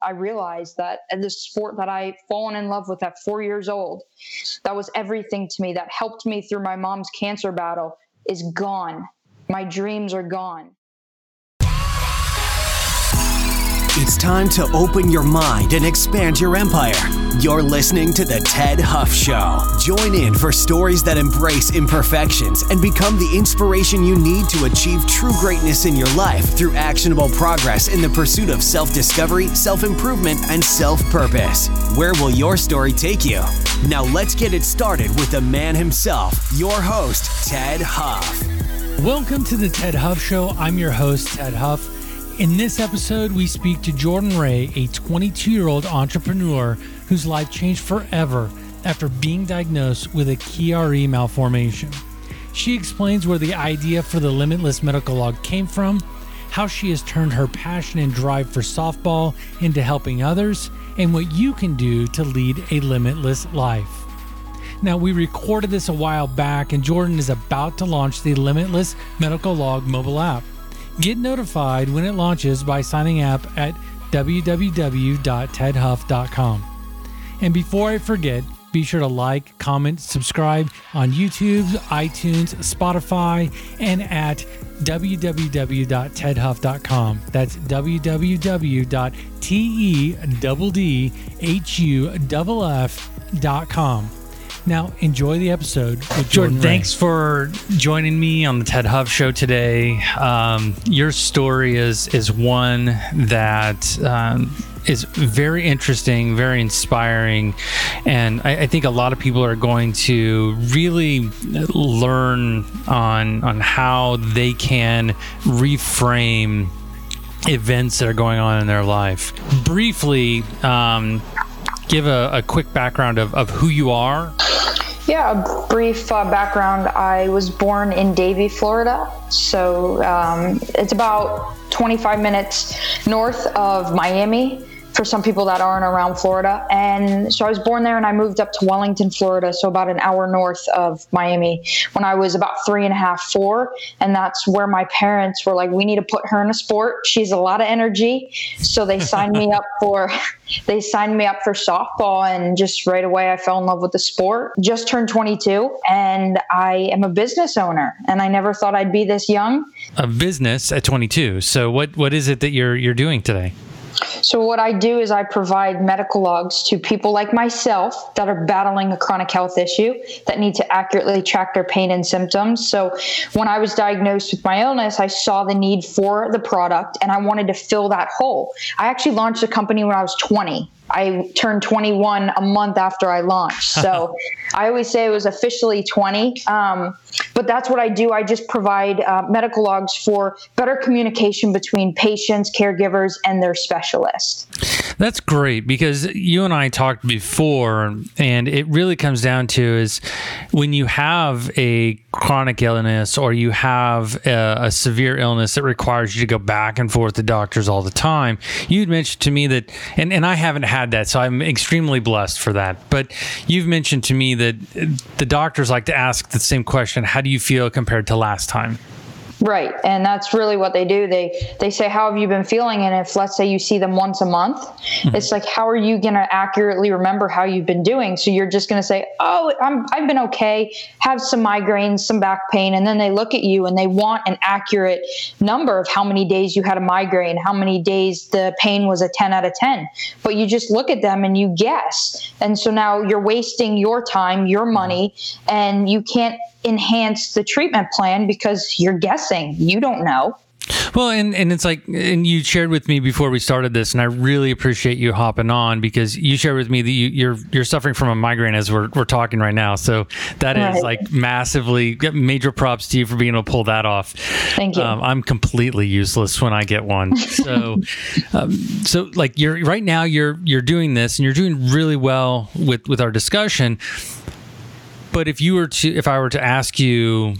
I realized that this sport that I fallen in love with at four years old, that was everything to me, that helped me through my mom's cancer battle, is gone. My dreams are gone. It's time to open your mind and expand your empire. You're listening to The Tedd Huff Show. Join in for stories that embrace imperfections and become the inspiration you need to achieve true greatness in your life through actionable progress in the pursuit of self discovery, self improvement, and self purpose. Where will your story take you? Now, let's get it started with the man himself, your host, Tedd Huff. Welcome to The Tedd Huff Show. I'm your host, Tedd Huff. In this episode, we speak to Jordan Ray, a 22 year old entrepreneur whose life changed forever after being diagnosed with a Chiari malformation. She explains where the idea for the Limitless Medical Log came from, how she has turned her passion and drive for softball into helping others, and what you can do to lead a limitless life. Now, we recorded this a while back, and Jordan is about to launch the Limitless Medical Log mobile app. Get notified when it launches by signing up at www.teddhuff.com. And before I forget, be sure to like, comment, subscribe on YouTube, iTunes, Spotify, and at www.teddhuff.com. That's www.teddhuff.com. Now, enjoy the episode with Jordan. Jordan thanks for joining me on the Tedd Huff Show today. Um, your story is is one that um, is very interesting, very inspiring, and I, I, think a lot of people are going to really learn on on how they can reframe events that are going on in their life. Briefly, um, give a, a quick background of, of who you are? Yeah, a brief uh, background. I was born in Davie, Florida. So um, it's about 25 minutes north of Miami for some people that aren't around Florida. And so I was born there and I moved up to Wellington, Florida, so about an hour north of Miami when I was about three and a half, four. And that's where my parents were like, we need to put her in a sport. She's a lot of energy. So they signed me up for they signed me up for softball and just right away I fell in love with the sport. Just turned 22 and I am a business owner and I never thought I'd be this young. A business at 22. So what what is it that you're you're doing today? So, what I do is I provide medical logs to people like myself that are battling a chronic health issue that need to accurately track their pain and symptoms. So, when I was diagnosed with my illness, I saw the need for the product and I wanted to fill that hole. I actually launched a company when I was 20. I turned 21 a month after I launched. So I always say it was officially 20. Um, but that's what I do. I just provide uh, medical logs for better communication between patients, caregivers, and their specialists. That's great because you and I talked before, and it really comes down to is when you have a chronic illness or you have a, a severe illness that requires you to go back and forth to doctors all the time. You'd mentioned to me that, and, and I haven't had that, so I'm extremely blessed for that. But you've mentioned to me that the doctors like to ask the same question How do you feel compared to last time? Right, and that's really what they do. They they say, "How have you been feeling?" And if let's say you see them once a month, mm-hmm. it's like, "How are you going to accurately remember how you've been doing?" So you're just going to say, "Oh, I'm I've been okay. Have some migraines, some back pain," and then they look at you and they want an accurate number of how many days you had a migraine, how many days the pain was a 10 out of 10. But you just look at them and you guess, and so now you're wasting your time, your money, and you can't enhance the treatment plan because you're guessing. You don't know. Well, and, and it's like, and you shared with me before we started this, and I really appreciate you hopping on because you shared with me that you, are you're, you're suffering from a migraine as we're, we're talking right now. So that right. is like massively major props to you for being able to pull that off. Thank you. Um, I'm completely useless when I get one. So, um, so like you're right now, you're you're doing this, and you're doing really well with with our discussion but if you were to, if I were to ask you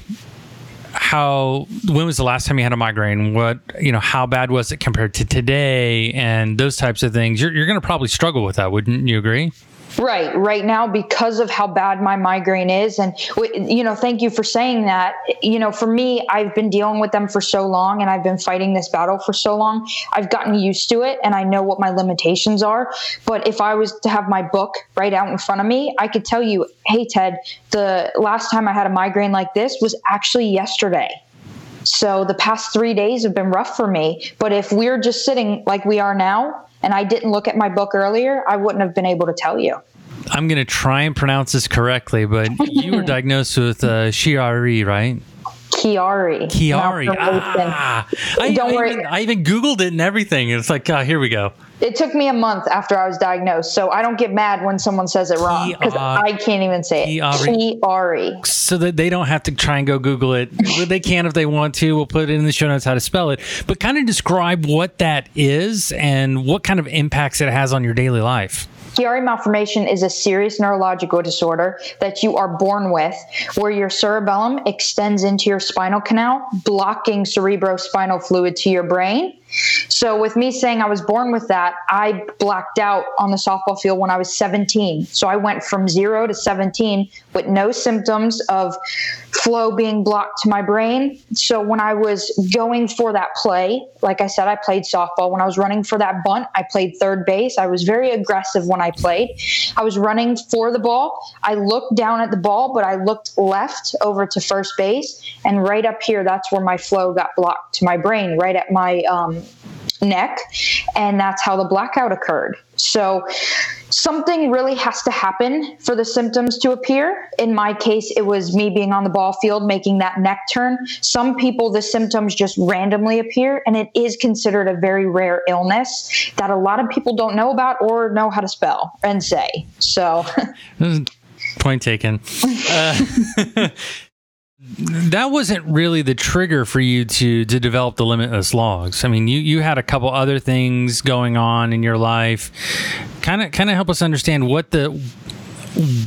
how when was the last time you had a migraine? What you know how bad was it compared to today? And those types of things. You're, you're going to probably struggle with that wouldn't you agree Right, right now, because of how bad my migraine is. And, you know, thank you for saying that. You know, for me, I've been dealing with them for so long and I've been fighting this battle for so long. I've gotten used to it and I know what my limitations are. But if I was to have my book right out in front of me, I could tell you, hey, Tedd, the last time I had a migraine like this was actually yesterday. So the past three days have been rough for me. But if we're just sitting like we are now, and I didn't look at my book earlier, I wouldn't have been able to tell you. I'm going to try and pronounce this correctly, but you were diagnosed with uh, Chiari, right? Chiari. Chiari. Ah, I, Don't I worry. Even, I even Googled it and everything. It's like, uh, here we go. It took me a month after I was diagnosed, so I don't get mad when someone says it wrong because I can't even say it. Chiari. So that they don't have to try and go Google it. they can if they want to. We'll put it in the show notes how to spell it. But kind of describe what that is and what kind of impacts it has on your daily life. Chiari malformation is a serious neurological disorder that you are born with, where your cerebellum extends into your spinal canal, blocking cerebrospinal fluid to your brain. So, with me saying I was born with that, I blacked out on the softball field when I was 17. So, I went from zero to 17 with no symptoms of flow being blocked to my brain. So, when I was going for that play, like I said, I played softball. When I was running for that bunt, I played third base. I was very aggressive when I played. I was running for the ball. I looked down at the ball, but I looked left over to first base. And right up here, that's where my flow got blocked to my brain, right at my um, neck. And that's how the blackout occurred. So something really has to happen for the symptoms to appear. In my case, it was me being on the ball field, making that neck turn. Some people, the symptoms just randomly appear, and it is considered a very rare illness that a lot of people don't know about or know how to spell and say. So, point taken. Uh, that wasn't really the trigger for you to to develop the limitless logs. I mean, you you had a couple other things going on in your life. Kind of kind of help us understand what the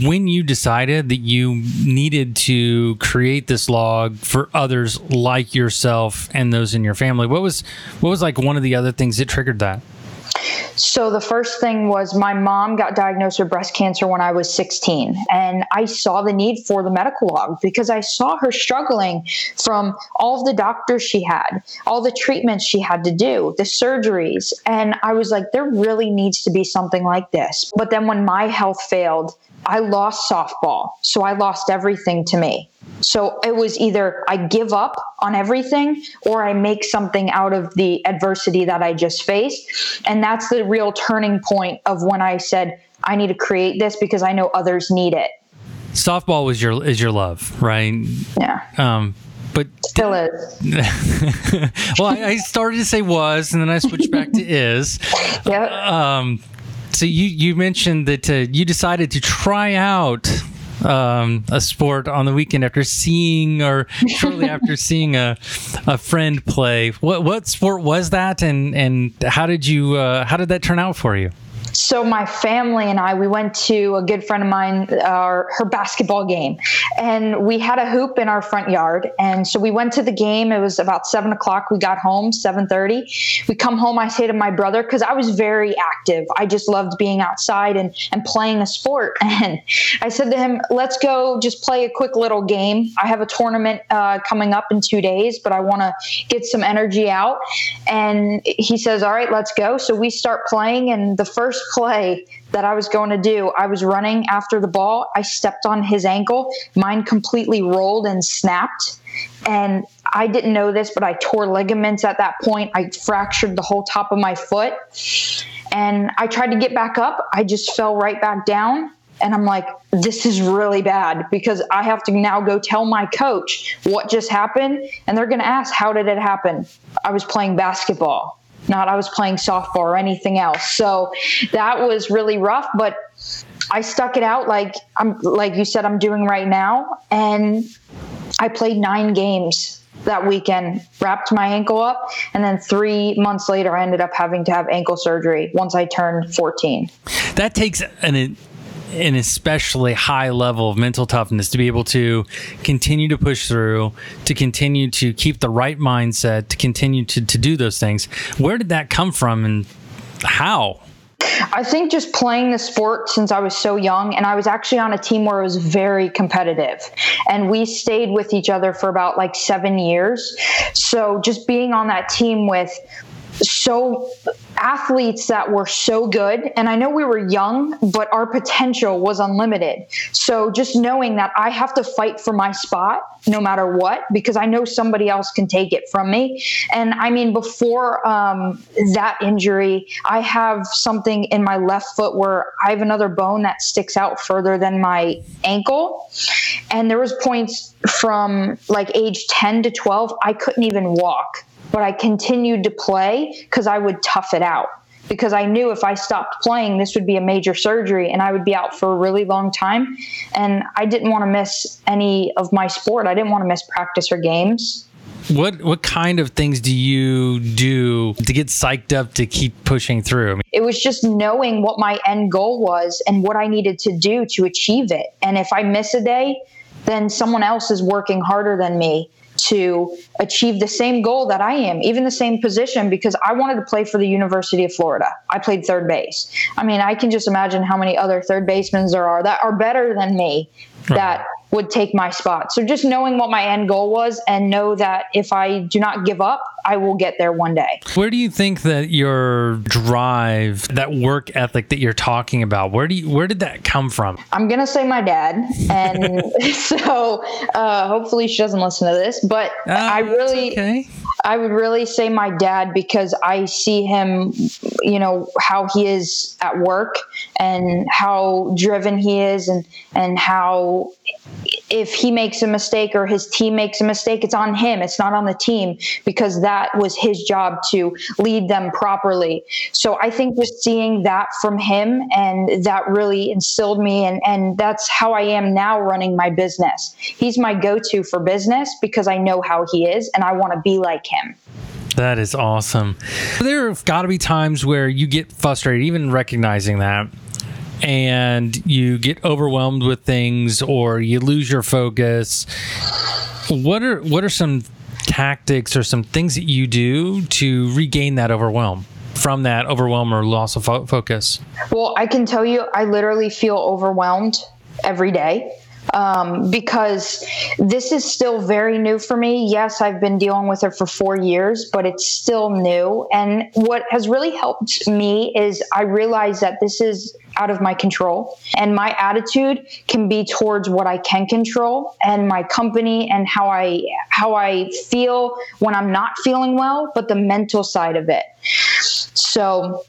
when you decided that you needed to create this log for others like yourself and those in your family. What was what was like one of the other things that triggered that? So the first thing was my mom got diagnosed with breast cancer when I was 16 and I saw the need for the medical log because I saw her struggling from all the doctors she had, all the treatments she had to do, the surgeries and I was like there really needs to be something like this. But then when my health failed, I lost softball. So I lost everything to me. So it was either I give up on everything or I make something out of the adversity that I just faced. And that's the real turning point of when I said, I need to create this because I know others need it. Softball was your is your love, right? Yeah. Um, but still is. well, I, I, started to say was, and then I switched back to is. Yeah. Um, so you you mentioned that uh, you decided to try out um, a sport on the weekend after seeing or shortly after seeing a, a friend play. What what sport was that, and and how did you uh, how did that turn out for you? So my family and I, we went to a good friend of mine, our, her basketball game, and we had a hoop in our front yard. And so we went to the game. It was about seven o'clock. We got home seven thirty. We come home. I say to my brother because I was very active. I just loved being outside and and playing a sport. And I said to him, "Let's go, just play a quick little game. I have a tournament uh, coming up in two days, but I want to get some energy out." And he says, "All right, let's go." So we start playing, and the first play that I was going to do, I was running after the ball. I stepped on his ankle. Mine completely rolled and snapped. And I didn't know this, but I tore ligaments at that point. I fractured the whole top of my foot. And I tried to get back up. I just fell right back down. And I'm like, this is really bad because I have to now go tell my coach what just happened. And they're going to ask, how did it happen? I was playing basketball not I was playing softball or anything else. So that was really rough, but I stuck it out like I'm like you said I'm doing right now and I played 9 games that weekend, wrapped my ankle up, and then 3 months later I ended up having to have ankle surgery once I turned 14. That takes an an especially high level of mental toughness to be able to continue to push through, to continue to keep the right mindset, to continue to, to do those things. Where did that come from and how? I think just playing the sport since I was so young, and I was actually on a team where it was very competitive, and we stayed with each other for about like seven years. So just being on that team with so athletes that were so good and i know we were young but our potential was unlimited. So just knowing that i have to fight for my spot no matter what because i know somebody else can take it from me. And i mean before um, that injury i have something in my left foot where i have another bone that sticks out further than my ankle. And there was points from like age 10 to 12 i couldn't even walk but I continued to play because I would tough it out. Because I knew if I stopped playing, this would be a major surgery and I would be out for a really long time. And I didn't want to miss any of my sport. I didn't want to miss practice or games. What what kind of things do you do to get psyched up to keep pushing through? It was just knowing what my end goal was and what I needed to do to achieve it. And if I miss a day, then someone else is working harder than me to achieve the same goal that I am, even the same position, because I wanted to play for the University of Florida. I played third base. I mean, I can just imagine how many other third basemen there are that are better than me right. that would take my spot. So just knowing what my end goal was and know that if I do not give up, I will get there one day. Where do you think that your drive, that work ethic that you're talking about, where do you where did that come from? I'm gonna say my dad, and so uh, hopefully she doesn't listen to this. But uh, I really, okay. I would really say my dad because I see him, you know, how he is at work and how driven he is, and and how if he makes a mistake or his team makes a mistake, it's on him. It's not on the team because that was his job to lead them properly. So I think just seeing that from him and that really instilled me and, and that's how I am now running my business. He's my go-to for business because I know how he is and I want to be like him. That is awesome. There have got to be times where you get frustrated, even recognizing that and you get overwhelmed with things or you lose your focus what are what are some tactics or some things that you do to regain that overwhelm from that overwhelm or loss of fo- focus? Well i can tell you i literally feel overwhelmed every day um, because this is still very new for me. Yes, I've been dealing with it for four years, but it's still new. And what has really helped me is I realize that this is out of my control and my attitude can be towards what I can control and my company and how I how I feel when I'm not feeling well but the mental side of it so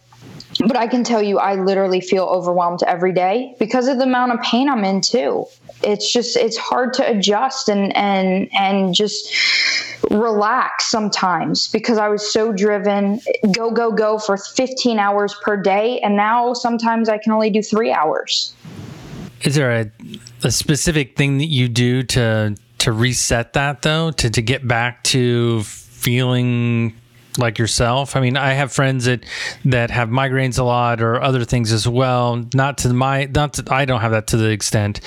but I can tell you I literally feel overwhelmed every day because of the amount of pain I'm in too it's just it's hard to adjust and and and just relax sometimes because I was so driven go go go for 15 hours per day and now sometimes I can only do 3 hours. Is there a a specific thing that you do to to reset that though to to get back to feeling like yourself? I mean, I have friends that that have migraines a lot or other things as well. Not to my not to, I don't have that to the extent,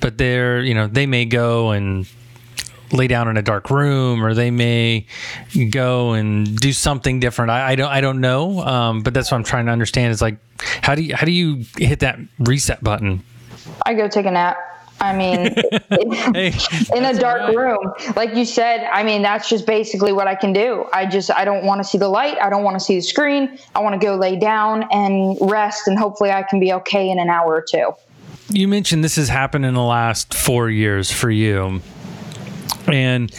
but they're you know they may go and lay down in a dark room or they may go and do something different. I, I don't I don't know, um, but that's what I'm trying to understand. Is like how do you how do you hit that reset button? I go take a nap. I mean, hey, in a dark right. room, like you said, I mean, that's just basically what I can do. I just, I don't want to see the light. I don't want to see the screen. I want to go lay down and rest, and hopefully I can be okay in an hour or two. You mentioned this has happened in the last four years for you. And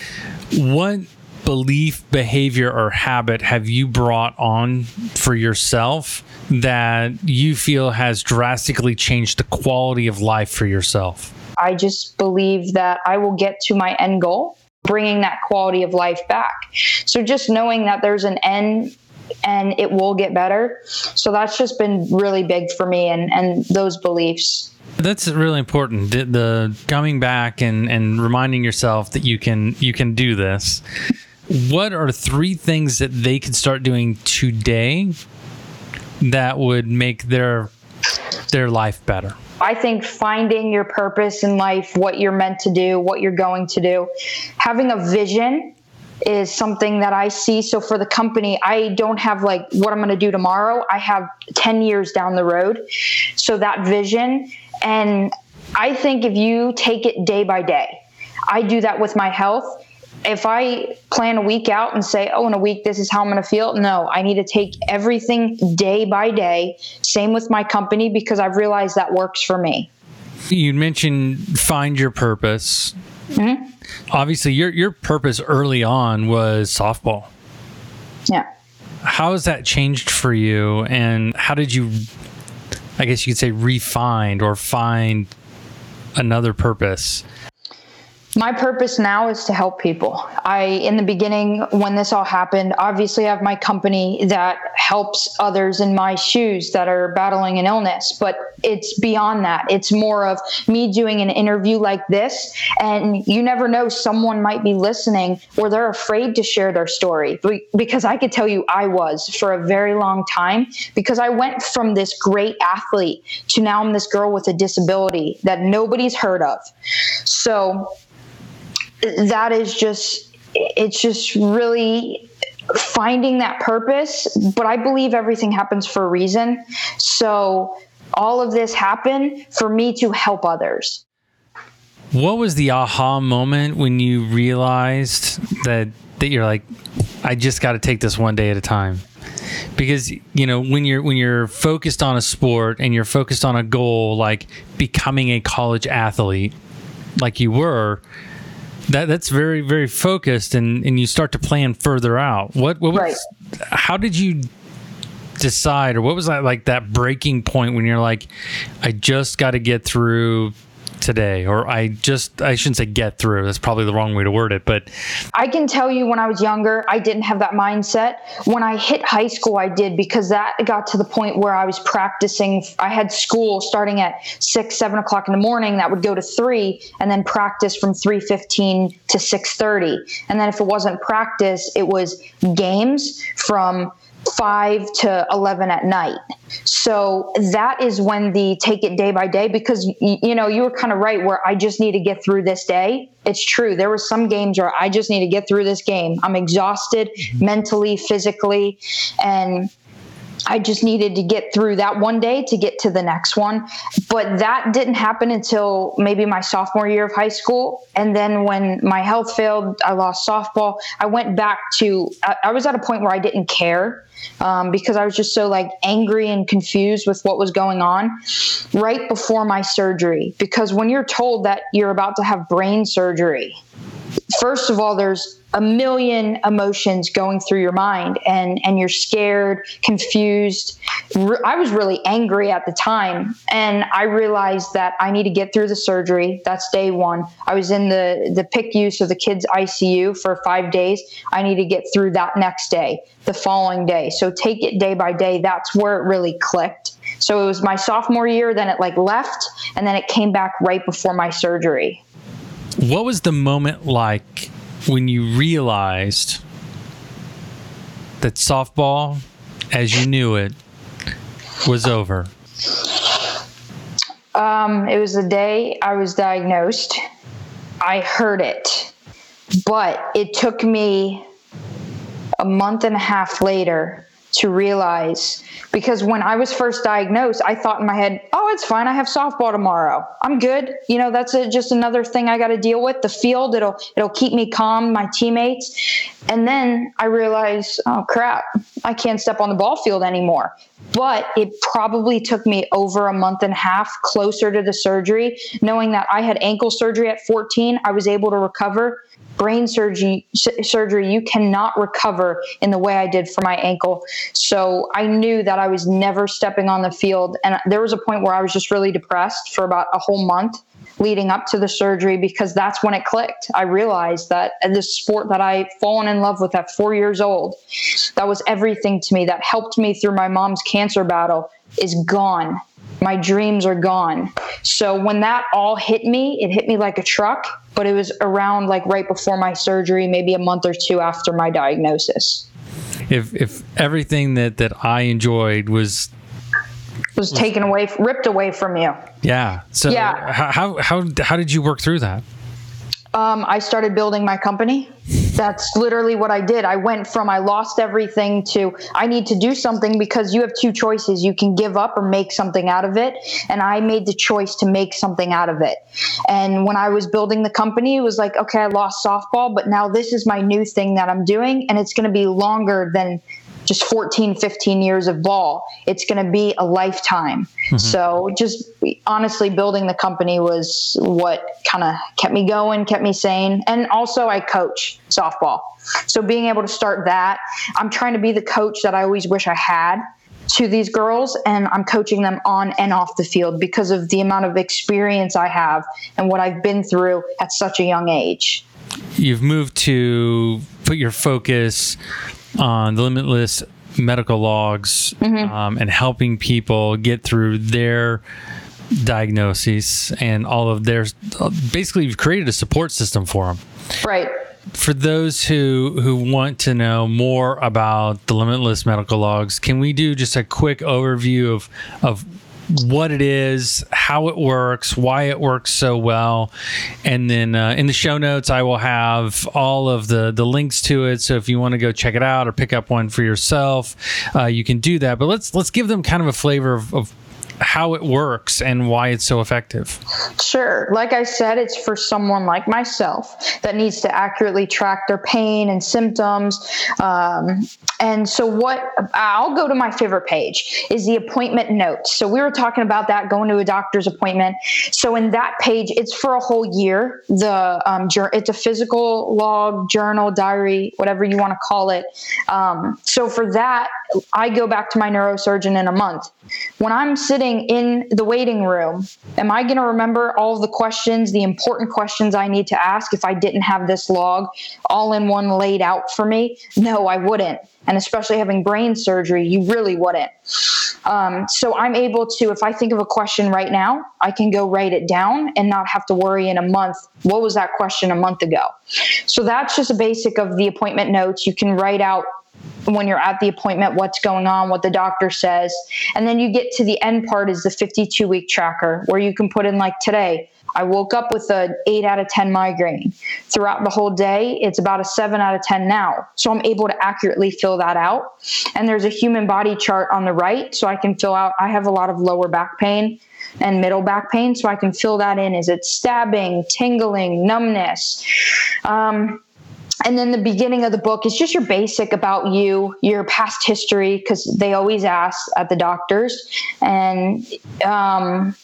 what belief, behavior, or habit have you brought on for yourself that you feel has drastically changed the quality of life for yourself? I just believe that I will get to my end goal, bringing that quality of life back. So just knowing that there's an end and it will get better. So that's just been really big for me and, and those beliefs. That's really important. The, coming back and, and reminding yourself that you can you can do this. What are three things that they can start doing today that would make their their life better? I think finding your purpose in life, what you're meant to do, what you're going to do, having a vision is something that I see. So for the company, I don't have like what I'm going to do tomorrow. I have 10 years down the road. So that vision. And I think if you take it day by day, I do that with my health. If I plan a week out and say, oh, in a week, this is how I'm going to feel, no, I need to take everything day by day. Same with my company because I've realized that works for me. You mentioned find your purpose. Mm-hmm. Obviously, your your purpose early on was softball. Yeah. How has that changed for you, and how did you, I guess you could say, refine or find another purpose? My purpose now is to help people. I, in the beginning, when this all happened, obviously I have my company that helps others in my shoes that are battling an illness, but it's beyond that. It's more of me doing an interview like this, and you never know, someone might be listening or they're afraid to share their story. Because I could tell you, I was for a very long time because I went from this great athlete to now I'm this girl with a disability that nobody's heard of. So, that is just it's just really finding that purpose. But i believe everything happens for a reason. So all of this happened for me to help others. What was the aha moment when you realized that that you're like i just got to take this one day at a time? Because you know when you're when you're focused on a sport and you're focused on a goal like becoming a college athlete like you were that that's very very focused, and and you start to plan further out. What what was, right. how did you decide, or what was that like that breaking point when you're like, I just got to get through today or i just i shouldn't say get through that's probably the wrong way to word it but i can tell you when i was younger i didn't have that mindset. When i hit high school i did because that got to the point where i was practicing. I had school starting at six seven o'clock in the morning that would go to three and then practice from 3.15 to 6.30 and then if it wasn't practice it was games from 5 to 11 at night. So that is when the take it day by day, because you know, you were kind of right where I just need to get through this day. It's true. There were some games where I just need to get through this game. I'm exhausted mm-hmm. mentally, physically, and I just needed to get through that one day to get to the next one. But that didn't happen until maybe my sophomore year of high school. And then when my health failed, I lost softball. I went back to, I, I was at a point where I didn't care um, because I was just so like angry and confused with what was going on right before my surgery. Because when you're told that you're about to have brain surgery, first of all, there's a million emotions going through your mind and and you're scared confused. I was really angry at the time and i realized that i need to get through the surgery. That's day one. I was in the the picu so the kids icu for five days. I need to get through that next day the following day. So take it day by day. That's where it really clicked. So it was my sophomore year then it like left and then it came back right before my surgery. What was the moment like when you realized that softball, as you knew it, was over? Um, it was the day I was diagnosed. I heard it, but it took me a month and a half later to realize because when I was first diagnosed, I thought in my head, oh, it's fine. I have softball tomorrow. I'm good. You know, that's a, just another thing I got to deal with. The field, it'll it'll keep me calm, my teammates. And then I realized, oh crap, I can't step on the ball field anymore. But it probably took me over a month and a half closer to the surgery, knowing that I had ankle surgery at 14. I was able to recover brain surgery surgery you cannot recover in the way I did for my ankle. So I knew that I was never stepping on the field and there was a point where I was just really depressed for about a whole month leading up to the surgery because that's when it clicked. I realized that this sport that I fallen in love with at 4 years old that was everything to me that helped me through my mom's cancer battle is gone my dreams are gone. So when that all hit me, it hit me like a truck, but it was around like right before my surgery, maybe a month or two after my diagnosis. If if everything that that I enjoyed was was, taken away, ripped away from you. Yeah. So yeah. how how how did you work through that? Um, I started building my company. That's literally what I did. I went from I lost everything to I need to do something because you have two choices. You can give up or make something out of it. And I made the choice to make something out of it. And when I was building the company, it was like, okay, I lost softball, but now this is my new thing that I'm doing. And it's going to be longer than just 14, 15 years of ball. It's going to be a lifetime. Mm-hmm. So just honestly, building the company was what kind of kept me going, kept me sane. And also, I coach softball. So being able to start that, I'm trying to be the coach that I always wish I had to these girls and I'm coaching them on and off the field because of the amount of experience I have and what I've been through at such a young age. You've moved to put your focus on the limitless medical logs mm-hmm. um, and helping people get through their diagnoses and all of their basically you've created a support system for them right for those who who want to know more about the limitless medical logs can we do just a quick overview of of what it is, how it works, why it works so well, and then uh, in the show notes I will have all of the the links to it. So if you want to go check it out or pick up one for yourself, uh, you can do that. But let's let's give them kind of a flavor of, of how it works and why it's so effective. Sure. Like I said, it's for someone like myself that needs to accurately track their pain and symptoms. Um, and so, what I'll go to my favorite page is the appointment notes. So, we were talking about that going to a doctor's appointment. So, in that page, it's for a whole year. The um, it's a physical log, journal, diary, whatever you want to call it. Um, so, for that, I go back to my neurosurgeon in a month. When I'm sitting in the waiting room, am I going to remember all the questions, the important questions I need to ask if I didn't have this log all in one laid out for me? No, I wouldn't. And especially having brain surgery, you really wouldn't. Um, so I'm able to, if I think of a question right now, I can go write it down and not have to worry in a month. What was that question a month ago? So that's just a basic of the appointment notes. You can write out when you're at the appointment what's going on what the doctor says and then you get to the end part is the 52 week tracker where you can put in like today i woke up with an 8 out of 10 migraine. Throughout the whole day it's about a 7 out of 10 now. So i'm able to accurately fill that out. And there's a human body chart on the right so i can fill out i have a lot of lower back pain and middle back pain so i can fill that in. Is it stabbing tingling numbness? Um, and then the beginning of the book is just your basic about you, your past history, because they always ask at the doctors, and um,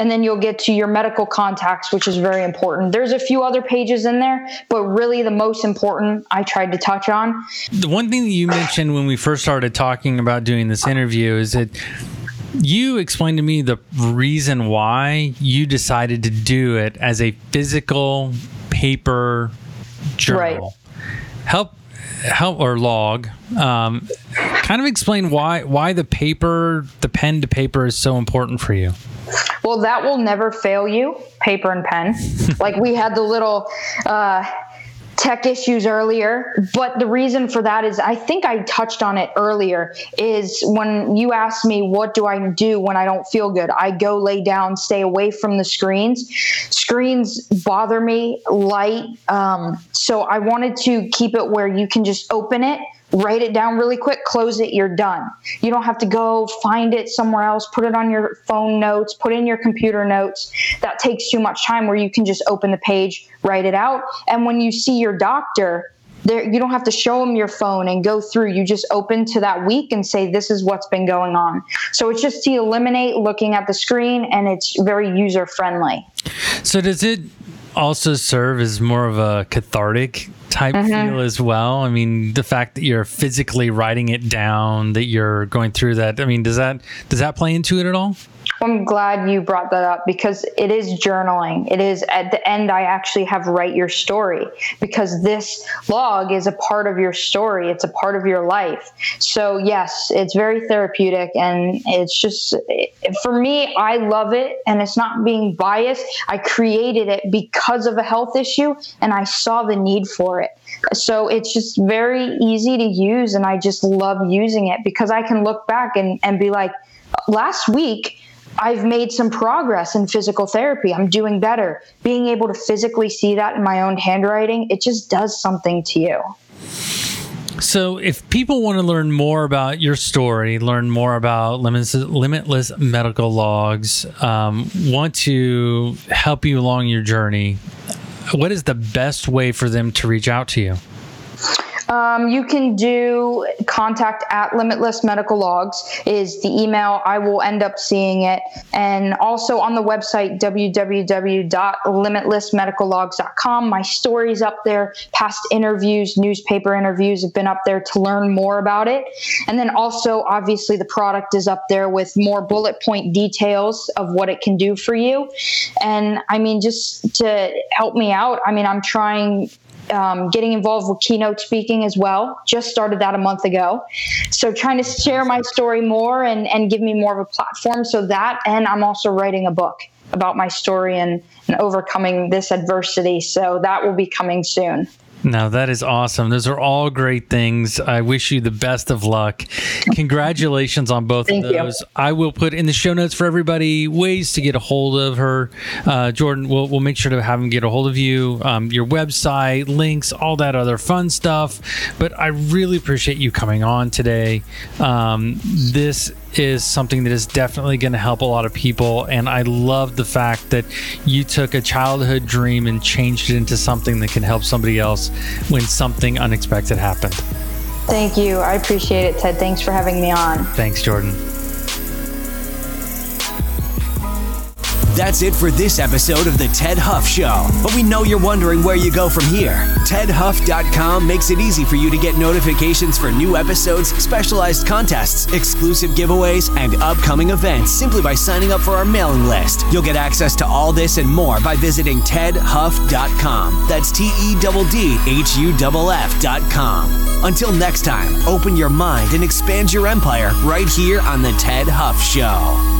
and then you'll get to your medical contacts, which is very important. There's a few other pages in there, but really the most important I tried to touch on. The one thing that you mentioned when we first started talking about doing this interview is that you explained to me the reason why you decided to do it as a physical paper journal. Right. Help help or log um, kind of explain why why the paper the pen to paper is so important for you well that will never fail you paper and pen. Like we had the little uh, tech issues earlier but the reason for that is i think i touched on it earlier is when you asked me what do i do when i don't feel good? I go lay down stay away from the screens. Screens bother me light um, so i wanted to keep it where you can just open it write it down really quick, close it, you're done. You don't have to go find it somewhere else, put it on your phone notes, put in your computer notes. That takes too much time where you can just open the page, write it out. And when you see your doctor, there you don't have to show them your phone and go through. You just open to that week and say this is what's been going on. So it's just to eliminate looking at the screen and it's very user friendly. So does it also serve as more of a cathartic type mm-hmm. feel as well. I mean, the fact that you're physically writing it down, that you're going through that. I mean, does that does that play into it at all? I'm glad you brought that up because it is journaling. It is at the end, I actually have write your story because this log is a part of your story. It's a part of your life. So, yes, it's very therapeutic. And it's just, for me, I love it. And it's not being biased. I created it because of a health issue and I saw the need for it. So, it's just very easy to use. And I just love using it because I can look back and, and be like, last week, I've made some progress in physical therapy. I'm doing better. Being able to physically see that in my own handwriting, it just does something to you. So, if people want to learn more about your story, learn more about Limitless, Medical Logs, um, want to help you along your journey, what is the best way for them to reach out to you? Um, you can do contact at Limitless Medical Logs is the email. I will end up seeing it. And also on the website, www.limitlessmedicallogs.com. My stories up there. Past interviews, newspaper interviews have been up there to learn more about it. And then also, obviously, the product is up there with more bullet point details of what it can do for you. And I mean, just to help me out, I mean, I'm trying um, getting involved with keynote speaking as well. Just started that a month ago. So trying to share my story more and, and give me more of a platform. So that, and I'm also writing a book about my story and, and overcoming this adversity. So that will be coming soon. No, that is awesome. Those are all great things. I wish you the best of luck. Congratulations on both Thank of those. You. I will put in the show notes for everybody ways to get a hold of her. Uh, Jordan, we'll, we'll make sure to have them get a hold of you, um, your website, links, all that other fun stuff. But I really appreciate you coming on today. Um, this is something that is definitely going to help a lot of people. And I love the fact that you took a childhood dream and changed it into something that can help somebody else when something unexpected happened. Thank you. I appreciate it, Tedd. Thanks for having me on. Thanks, Jordan. That's it for this episode of The Tedd Huff Show. But we know you're wondering where you go from here. TeddHuff.com makes it easy for you to get notifications for new episodes, specialized contests, exclusive giveaways, and upcoming events simply by signing up for our mailing list. You'll get access to all this and more by visiting TeddHuff.com. That's T E D D H U F F.com. Until next time, open your mind and expand your empire right here on The Tedd Huff Show.